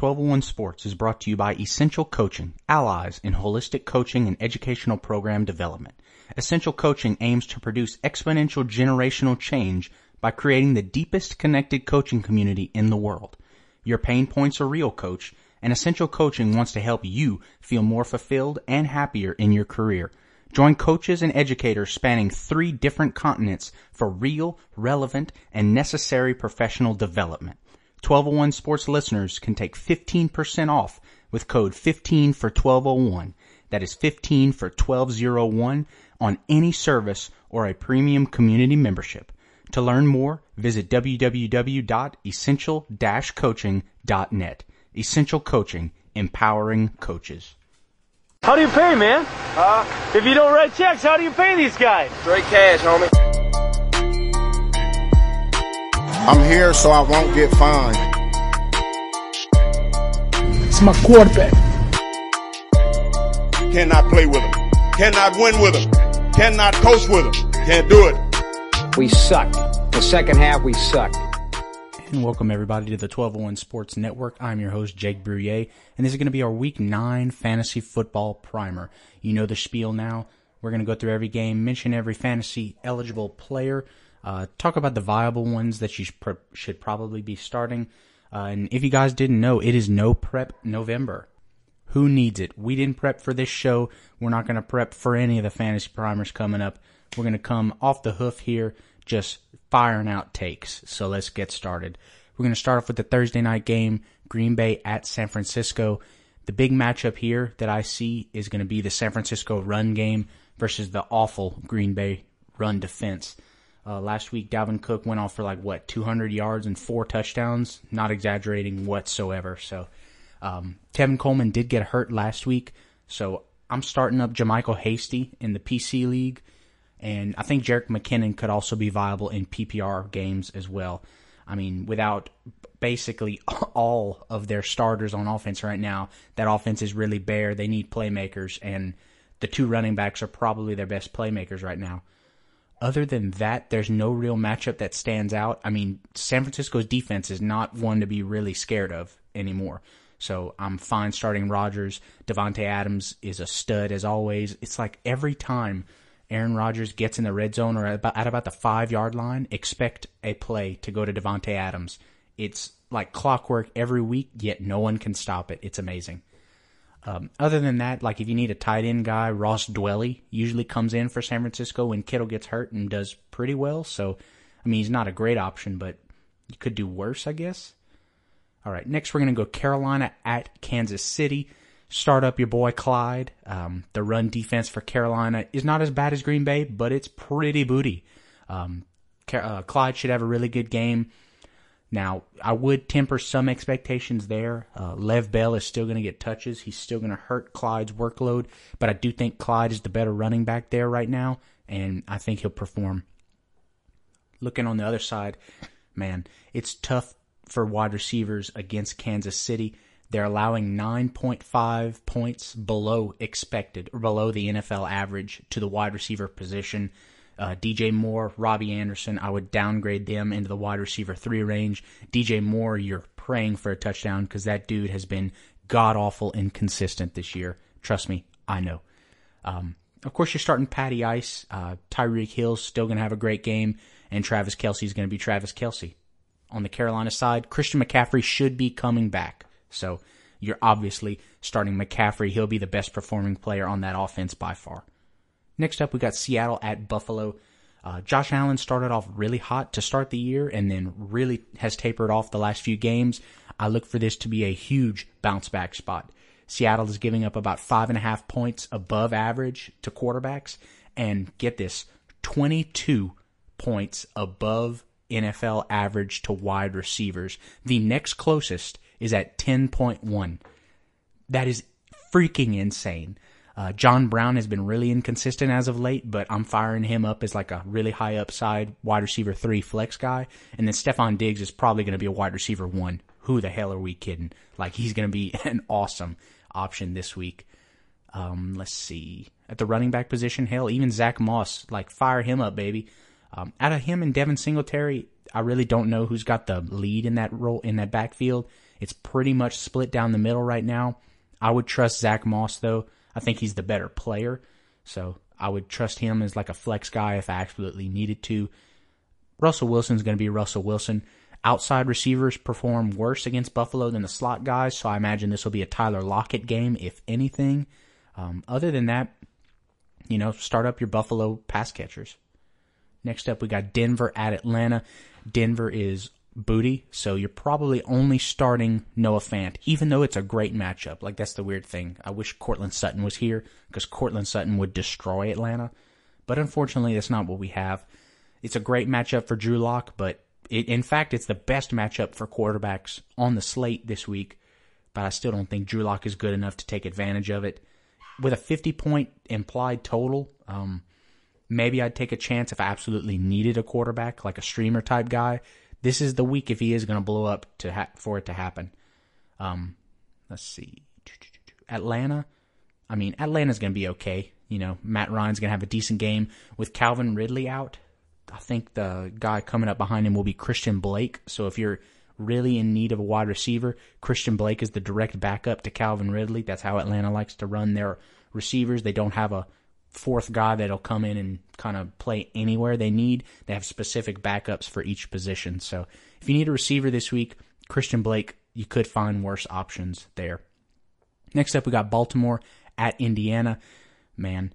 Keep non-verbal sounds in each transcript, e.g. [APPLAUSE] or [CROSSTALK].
1201 Sports is brought to you by Essential Coaching, allies in holistic coaching and educational program development. Essential Coaching aims to produce exponential generational change by creating the deepest connected coaching community in the world. Your pain points are real, coach, and Essential Coaching wants to help you feel more fulfilled and happier in your career. Join coaches and educators spanning three different continents for real, relevant, and necessary professional development. 1201 Sports listeners can take 15% off with code 15 for 1201. That is 15 for 1201 on any service or a premium community membership. To learn more, visit www.essential-coaching.net. Essential Coaching, empowering coaches. How do you pay, man? Huh? If you don't write checks, how do you pay these guys? Straight cash, homie. I'm here so I won't get fined. It's my quarterback. Cannot play with him. Cannot win with him. Cannot coach with him. Can't do it. We suck. The second half, we suck. And welcome everybody to the 1201 Sports Network. I'm your host, Jake Bruyere, and this is going to be our week nine fantasy football primer. You know the spiel now. We're going to go through every game, mention every fantasy eligible player, uh, talk about the viable ones that you should probably be starting. Uh, and if you guys didn't know, it is no prep November. Who needs it? We didn't prep for this show. We're not going to prep for any of the fantasy primers coming up. We're going to come off the hoof here, just firing out takes. So let's get started. We're going to start off with the Thursday night game, Green Bay at San Francisco. The big matchup here that I see is going to be the San Francisco run game versus the awful Green Bay run defense. Uh, last week, Dalvin Cook went off for like what 200 yards and four touchdowns. Not exaggerating whatsoever. So, um, Tevin Coleman did get hurt last week, so I'm starting up JaMycal Hasty in the PC league, and I think Jerick McKinnon could also be viable in PPR games as well. I mean, without basically [LAUGHS] all of their starters on offense right now, that offense is really bare. They need playmakers, and the two running backs are probably their best playmakers right now other than that, there's no real matchup that stands out. I mean, San Francisco's defense is not one to be really scared of anymore. So I'm fine starting Rodgers. Davante Adams is a stud as always. It's like every time Aaron Rodgers gets in the red zone or at about, at about the five yard line, expect a play to go to Davante Adams. It's like clockwork every week, yet no one can stop it. It's amazing. Um, other than that, like if you need a tight end guy, Ross Dwelly usually comes in for San Francisco when Kittle gets hurt and does pretty well. So, I mean, he's not a great option, but you could do worse, I guess. All right, next we're going to go Carolina at Kansas City. Start up your boy Clyde. Um, the run defense for Carolina is not as bad as Green Bay, but it's pretty booty. Um, uh, Clyde should have a really good game. Now, I would temper some expectations there. Uh, Lev Bell is still going to get touches. He's still going to hurt Clyde's workload, but I do think Clyde is the better running back there right now, and I think he'll perform. Looking on the other side, man, it's tough for wide receivers against Kansas City. They're allowing 9.5 points below expected, or below the NFL average to the wide receiver position. Uh, DJ Moore, Robbie Anderson, I would downgrade them into the wide receiver three range. DJ Moore, you're praying for a touchdown because that dude has been god awful inconsistent this year. Trust me, I know. Um, of course, you're starting Patty Ice. Uh, Tyreek Hill's still going to have a great game, and Travis Kelce's going to be Travis Kelce. On the Carolina side, Christian McCaffrey should be coming back. So you're obviously starting McCaffrey. He'll be the best performing player on that offense by far. Next up, we got Seattle at Buffalo. Uh, Josh Allen started off really hot to start the year and then really has tapered off the last few games. I look for this to be a huge bounce back spot. Seattle is giving up about five and a half points above average to quarterbacks. And get this 22 points above NFL average to wide receivers. The next closest is at 10.1. That is freaking insane. Uh, John Brown has been really inconsistent as of late, but I'm firing him up as like a really high upside wide receiver three flex guy. And then Stefon Diggs is probably going to be a wide receiver one. Who the hell are we kidding? Like he's going to be [LAUGHS] an awesome option this week. Um, let's see. At the running back position, hell, even Zach Moss, like fire him up, baby. Um, out of him and Devin Singletary, I really don't know who's got the lead in that role in that backfield. It's pretty much split down the middle right now. I would trust Zach Moss though. I think he's the better player, so I would trust him as like a flex guy if I absolutely needed to. Russell Wilson's going to be Russell Wilson. Outside receivers perform worse against Buffalo than the slot guys, so I imagine this will be a Tyler Lockett game, if anything. Um, other than that, you know, start up your Buffalo pass catchers. Next up, we got Denver at Atlanta. Denver is booty, so you're probably only starting Noah Fant, even though it's a great matchup. Like, that's the weird thing. I wish Courtland Sutton was here because Courtland Sutton would destroy Atlanta. But unfortunately, that's not what we have. It's a great matchup for Drew Lock, but it, in fact, it's the best matchup for quarterbacks on the slate this week. But I still don't think Drew Lock is good enough to take advantage of it. With a 50 point implied total, um, maybe I'd take a chance if I absolutely needed a quarterback, like a streamer type guy. This is the week if he is going to blow up to ha- for it to happen. Um, let's see, Atlanta. I mean, Atlanta's going to be okay. You know, Matt Ryan's going to have a decent game with Calvin Ridley out. I think the guy coming up behind him will be Christian Blake. So if you're really in need of a wide receiver, Christian Blake is the direct backup to Calvin Ridley. That's how Atlanta likes to run their receivers. They don't have a fourth guy that'll come in and kind of play anywhere they need. They have specific backups for each position. So if you need a receiver this week, Christian Blake, you could find worse options there. Next up, we got Baltimore at Indiana. Man,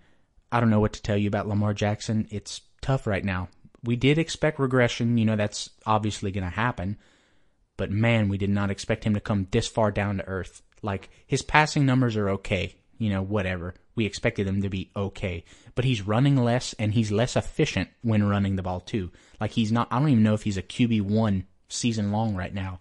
I don't know what to tell you about Lamar Jackson. It's tough right now we did expect regression. You know, that's obviously going to happen. But man, we did not expect him to come this far down to earth. Like, his passing numbers are okay. You know, whatever. We expected him to be okay. But he's running less and he's less efficient when running the ball, too. Like, he's not, I don't even know if he's a QB1 season long right now.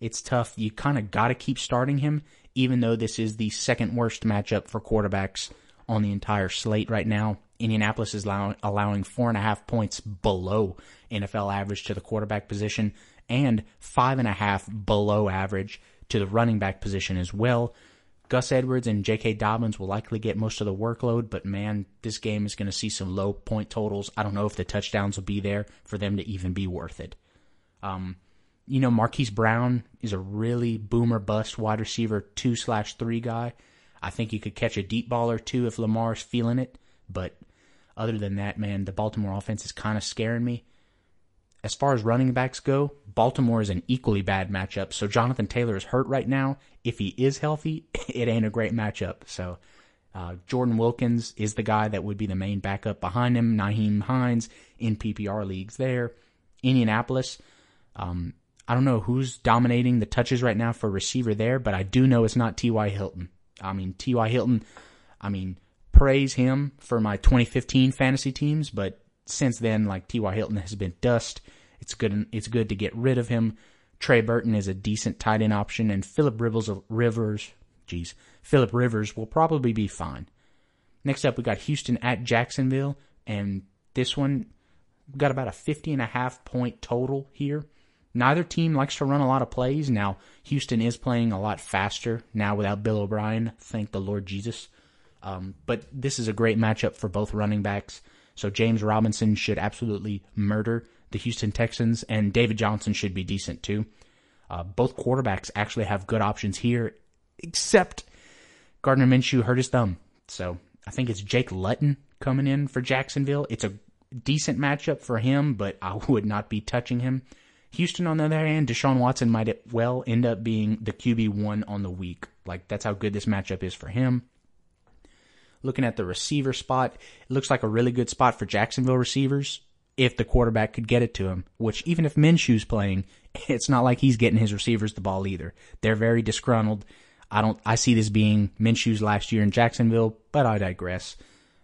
It's tough. You kind of got to keep starting him, even though this is the second worst matchup for quarterbacks on the entire slate right now. Indianapolis is allowing, allowing four and a half points below NFL average to the quarterback position and five and a half below average to the running back position as well. Gus Edwards and J.K. Dobbins will likely get most of the workload, but man, this game is going to see some low point totals. I don't know if the touchdowns will be there for them to even be worth it. Um, you know, Marquise Brown is a really boomer bust wide receiver two slash three guy. I think you could catch a deep ball or two if Lamar's feeling it, but other than that, man, the Baltimore offense is kind of scaring me. As far as running backs go, Baltimore is an equally bad matchup. So Jonathan Taylor is hurt right now. If he is healthy, [LAUGHS] it ain't a great matchup. So uh, Jordan Wilkins is the guy that would be the main backup behind him. Nyheim Hines in PPR leagues there. Indianapolis, um, I don't know who's dominating the touches right now for receiver there, but I do know it's not T.Y. Hilton. I mean, T.Y. Hilton, I mean, praise him for my 2015 fantasy teams, but since then, like T.Y. Hilton has been dust. It's good. It's good to get rid of him. Trey Burton is a decent tight end option, and Philip Rivers, Rivers, geez, Philip Rivers will probably be fine. Next up, we got Houston at Jacksonville, and this one got about a 50 and a half point total here. Neither team likes to run a lot of plays. Now, Houston is playing a lot faster now without Bill O'Brien. Thank the Lord Jesus. Um, but this is a great matchup for both running backs. So James Robinson should absolutely murder the Houston Texans, and David Johnson should be decent too. Uh, both quarterbacks actually have good options here, except Gardner Minshew hurt his thumb. So I think it's Jake Luton coming in for Jacksonville. It's a decent matchup for him, but I [LAUGHS] would not be touching him. Houston, on the other hand, Deshaun Watson might well end up being the QB1 on the week. Like, that's how good this matchup is for him. Looking at the receiver spot, it looks like a really good spot for Jacksonville receivers if the quarterback could get it to him, which even if Minshew's playing, [LAUGHS] it's not like he's getting his receivers the ball either. They're very disgruntled. I don't I see this being Minshew's last year in Jacksonville, but I digress.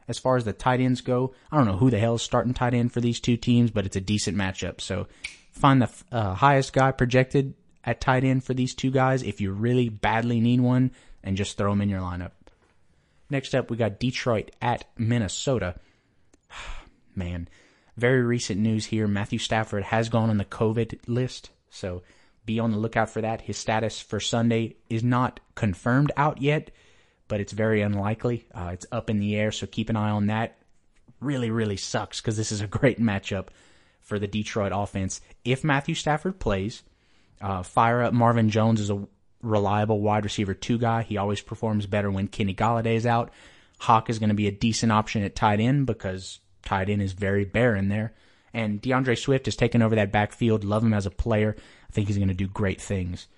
As far as the tight ends go, I don't know who the hell is starting tight end for these two teams, but it's a decent matchup. So find the uh, highest guy projected at tight end for these two guys if you really badly need one and just throw him in your lineup. Next up, we got Detroit at Minnesota. [SIGHS] Man, very recent news here. Matthew Stafford has gone on the COVID list, so be on the lookout for that. His status for Sunday is not confirmed out yet, but it's very unlikely. Uh, it's up in the air, so keep an eye on that. Really, really sucks because this is a [LAUGHS] great matchup for the Detroit offense. If Matthew Stafford plays, Uh, fire up Marvin Jones is a reliable wide receiver two guy. He always performs better when Kenny Golladay is out. Hock is going to be a decent option at tight end because tight end is very barren there. And D'Andre Swift has taken over that backfield. Love him as a player. I think he's going to do great things.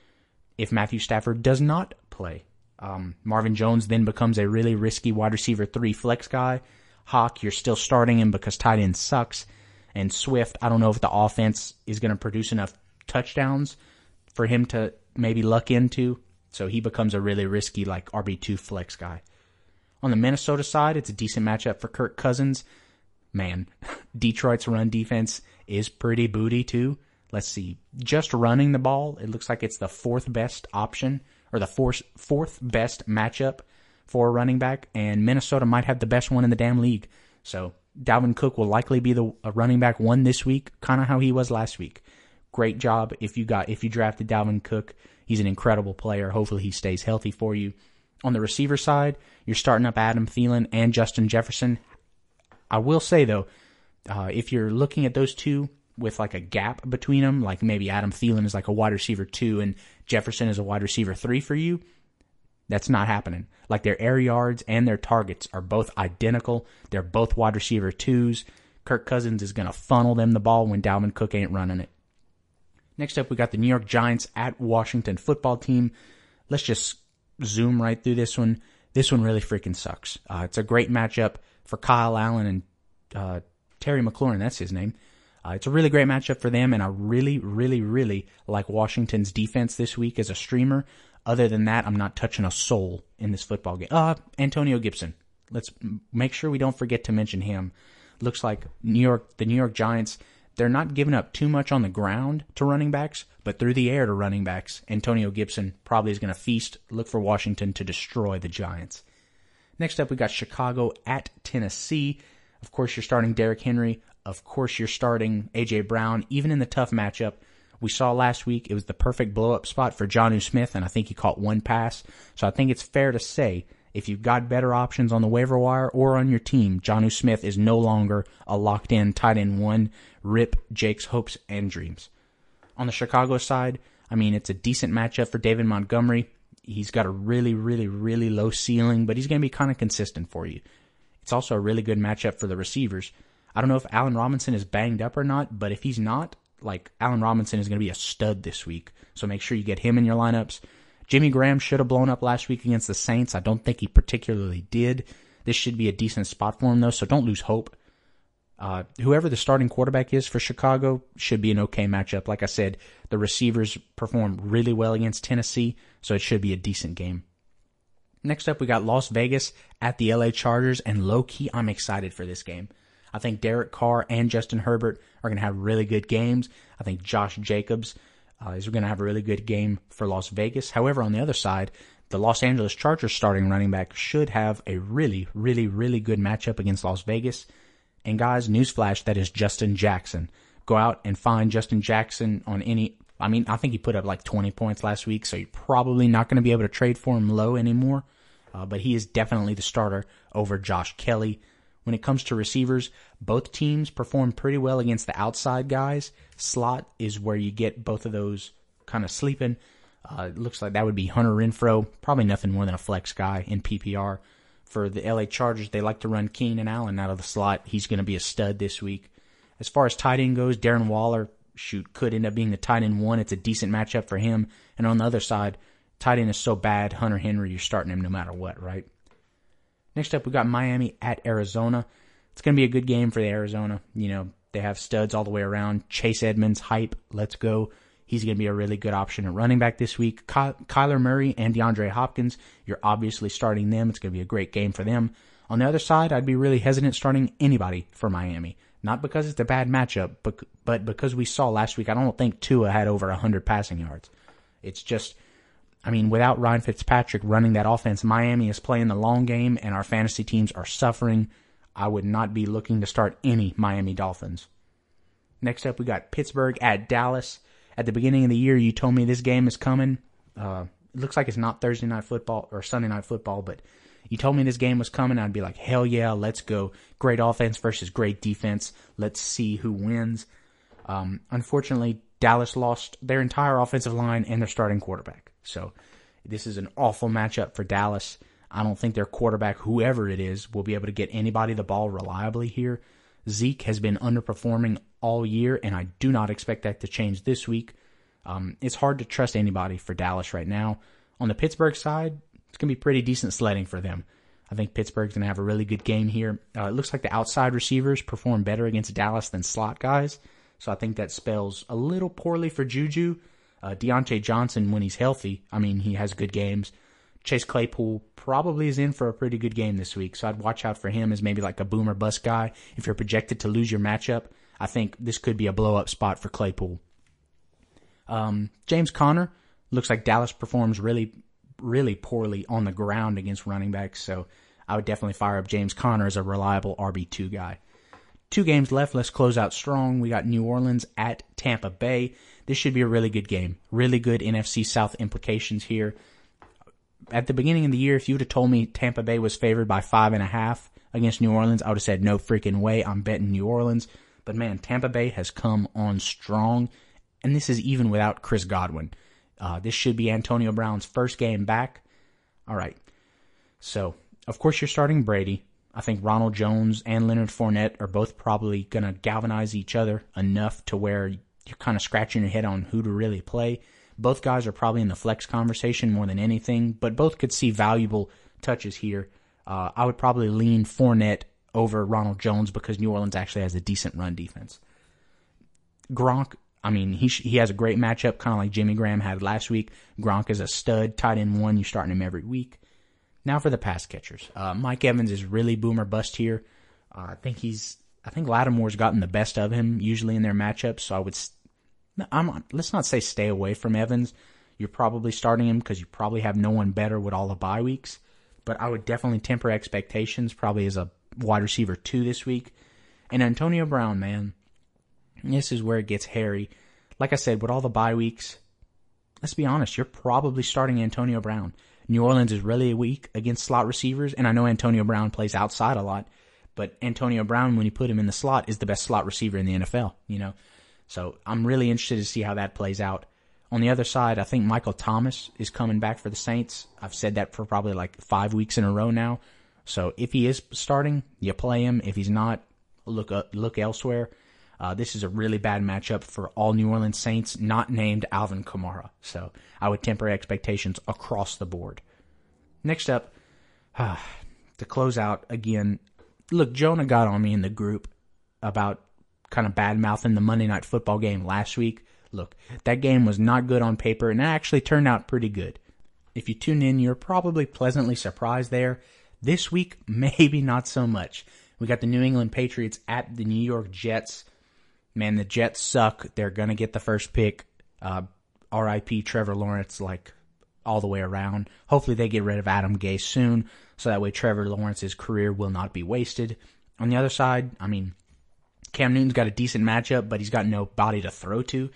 If Matthew Stafford does not play, um, Marvin Jones then becomes a really risky wide receiver three flex guy. Hock, you're still starting him because tight end sucks. And Swift, I don't know if the offense is going to produce enough touchdowns for him to maybe luck into. So he becomes a really risky like RB2 flex guy. On the Minnesota side, it's a decent matchup for Kirk Cousins. Man, [LAUGHS] Detroit's run defense is pretty booty too. Let's see. Just running the ball, it looks like it's the fourth best option or the fourth fourth best matchup for a running back, and Minnesota might have the best one in the damn league. So Dalvin Cook will likely be the running back one this week, kind of how he was last week. Great job if you got if you drafted Dalvin Cook. He's an incredible player. Hopefully he stays healthy for you. On the receiver side, you're starting up Adam Thielen and Justin Jefferson. I will say though, uh, if you're looking at those two with like a gap between them, like maybe Adam Thielen is like a wide receiver two and Jefferson is a wide receiver three for you, that's not happening. Like their air yards and their targets are both identical. They're both wide receiver twos. Kirk Cousins is going to funnel them the ball when Dalvin Cook ain't running it. Next up, we got the New York Giants at Washington football team. Let's just zoom right through this one. This one really freaking sucks. Uh, it's a great matchup for Kyle Allen and uh, Terry McLaurin. That's his name. Uh, it's a really great matchup for them, and I really, really, really like Washington's defense this week as a streamer. Other than that, I'm not touching a soul in this football game. Uh, Antonio Gibson. Let's make sure we don't forget to mention him. Looks like New York, the New York Giants, they're not giving up too much on the ground to running backs, but through the air to running backs. Antonio Gibson probably is going to feast, look for Washington to destroy the Giants. Next up, we got Chicago at Tennessee. Of course, you're starting Derrick Henry. Of course, you're starting A.J. Brown. Even in the tough matchup, we saw last week it was the perfect blow up spot for Jonnu Smith, and I think he caught one pass. So I think it's fair to say if you've got better options on the waiver wire or on your team, Jonnu Smith is no longer a locked in tight end one. Rip Jake's hopes and dreams. On the Chicago side, I mean, it's a decent matchup for David Montgomery. He's got a really, really, really low ceiling, but he's going to be kind of consistent for you. It's also a really good matchup for the receivers. I don't know if Allen Robinson is banged up or not, but if he's not, like Allen Robinson is going to be a stud this week. So make sure you get him in your lineups. Jimmy Graham should have blown up last week against the Saints. I don't think he particularly did. This should be a decent spot for him though, so don't lose hope. Uh, whoever the starting quarterback is for Chicago should be an okay matchup. Like I said, the receivers performed really well against Tennessee, so it should be a decent game. Next up, we got Las Vegas at the LA Chargers, and low key, I'm excited for this game. I think Derek Carr and Justin Herbert are going to have really good games. I think Josh Jacobs uh, is going to have a really good game for Las Vegas. However, on the other side, the Los Angeles Chargers starting running back should have a really, really, really good matchup against Las Vegas. And guys, newsflash, that is Justin Jackson. Go out and find Justin Jackson on any. I mean, I think he put up like 20 points last week, so you're probably not going to be able to trade for him low anymore. Uh, but he is definitely the starter over Josh Kelley. When it comes to receivers, both teams perform pretty well against the outside guys. Slot is where you get both of those kind of sleeping. Uh, it looks like that would be Hunter Renfrow, probably nothing more than a flex guy in PPR. For the LA Chargers, they like to run Keenan and Allen out of the slot. He's going to be a stud this week. As far as tight end goes, Darren Waller, shoot, could end up being the tight end one. It's a decent matchup for him. And on the other side, tight end is so bad, Hunter Henry, you're starting him no matter what, right? Next up, we got Miami at Arizona. It's going to be a good game for the Arizona. You know, they have studs all the way around. Chase Edmonds, hype, let's go. He's going to be a really good option at running back this week. Ky- Kyler Murray and DeAndre Hopkins, you're obviously starting them. It's going to be a great game for them. On the other side, I'd be really hesitant starting anybody for Miami. Not because it's a bad matchup, but, but because we saw last week, I don't think Tua had over 100 passing yards. It's just I mean, without Ryan Fitzpatrick running that offense, Miami is playing the long game and our fantasy teams are suffering. I would not be looking to start any Miami Dolphins. Next up, we got Pittsburgh at Dallas. At the beginning of the year, you told me this game is coming. Uh, it looks like it's not Thursday night football or Sunday night football, but you told me this game was coming. I'd be like, hell yeah, let's go. Great offense versus great defense. Let's see who wins. Um, unfortunately, Dallas lost their entire offensive line and their starting quarterback. So this is an awful matchup for Dallas. I don't think their quarterback, whoever it is, will be able to get anybody the ball reliably here. Zeke has been underperforming all year, and I do not expect that to change this week. Um, it's hard to trust anybody for Dallas right now. On the Pittsburgh side, it's going to be pretty decent sledding for them. I think Pittsburgh's going to have a really good game here. Uh, it looks like the outside receivers perform better against Dallas than slot guys. So I think that spells a little poorly for Juju. Uh, Diontae Johnson, when he's healthy, I mean, he has good games. Chase Claypool probably is in for a pretty good game this week. So I'd watch out for him as maybe like a boomer bust guy. If you're projected to lose your matchup, I think this could be a blow up spot for Claypool. Um, James Conner looks like Dallas performs really, really poorly on the ground against running backs. So I would definitely fire up James Conner as a reliable RB2 guy. Two games left. Let's close out strong. We got New Orleans at Tampa Bay. This should be a really good game. Really good NFC South implications here at the beginning of the year, if you would have told me Tampa Bay was favored by five and a half against New Orleans, I would have said no freaking way. I'm betting New Orleans. But man, Tampa Bay has come on strong, and this is even without Chris Godwin. Uh, this should be Antonio Brown's first game back. All right. So, of course, you're starting Brady. I think Ronald Jones and Leonard Fournette are both probably going to galvanize each other enough to where you're kind of scratching your head on who to really play. Both guys are probably in the flex conversation more than anything, but both could see valuable touches here. Uh, I would probably lean Fournette over Ronald Jones because New Orleans actually has a decent run defense. Gronk, I mean, he he has a great matchup, kind of like Jimmy Graham had last week. Gronk is a stud, tight end one. You're starting him every week. Now for the pass catchers. Uh, Mike Evans is really boomer bust here. Uh, I think he's. I think Lattimore's gotten the best of him usually in their matchups, so I would I'm, let's not say stay away from Evans. You're probably starting him because you probably have no one better with all the bye weeks. But I would definitely temper expectations, probably as a wide receiver two this week. And Antonio Brown, man, this is where it gets hairy. Like I said, with all the bye weeks, let's be honest, you're probably starting Antonio Brown. New Orleans is really weak against slot receivers, and I know Antonio Brown plays outside a lot, but Antonio Brown, when you put him in the slot, is the best slot receiver in the NFL. You know, so I'm really interested to see how that plays out. On the other side, I think Michael Thomas is coming back for the Saints. I've said that for probably like five weeks in a row now. So if he is starting, you play him. If he's not, look up, look elsewhere. Uh, this is a really bad matchup for all New Orleans Saints, not named Alvin Kamara. So I would temper expectations across the board. Next up, uh, [SIGHS] to close out again, look, Jonah got on me in the group about kind of bad mouthing the Monday night football game last week. Look, that game was not good on paper and it actually turned out pretty good. If you tune in, you're probably pleasantly surprised there. This week, [LAUGHS] maybe not so much. We got the New England Patriots at the New York Jets. Man, the Jets suck. They're going to get the first pick. Uh, RIP Trevor Lawrence, like all the way around. Hopefully, they get rid of Adam Gase soon, so that way Trevor Lawrence's career will not be wasted. On the other side, I mean, Cam Newton's got a decent matchup, but he's got no body to throw to.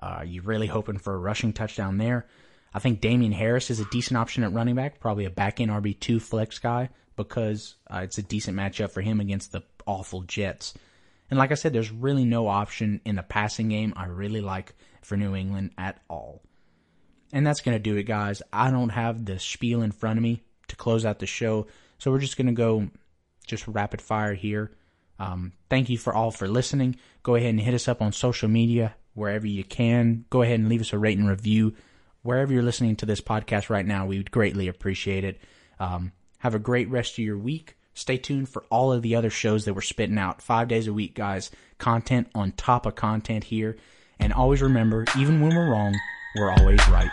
Uh, you're really hoping for a rushing touchdown there. I think Damien Harris is a decent option at running back, probably a back end RB2 flex guy because uh, it's a decent matchup for him against the awful Jets. And like I said, there's really no option in the passing game I really like for New England at all. And that's going to do it, guys. I don't have the spiel in front of me to close out the show, so we're just going to go just rapid fire here. Um, thank you for all for listening. Go ahead and hit us up on social media wherever you can. Go ahead and leave us a rate and review wherever you're listening to this podcast right now. We would greatly appreciate it. Um, have a great rest of your week. Stay tuned for all of the other shows that we're spitting out five days a week, guys. Content on top of content here. And always remember, even when we're wrong, we're always right.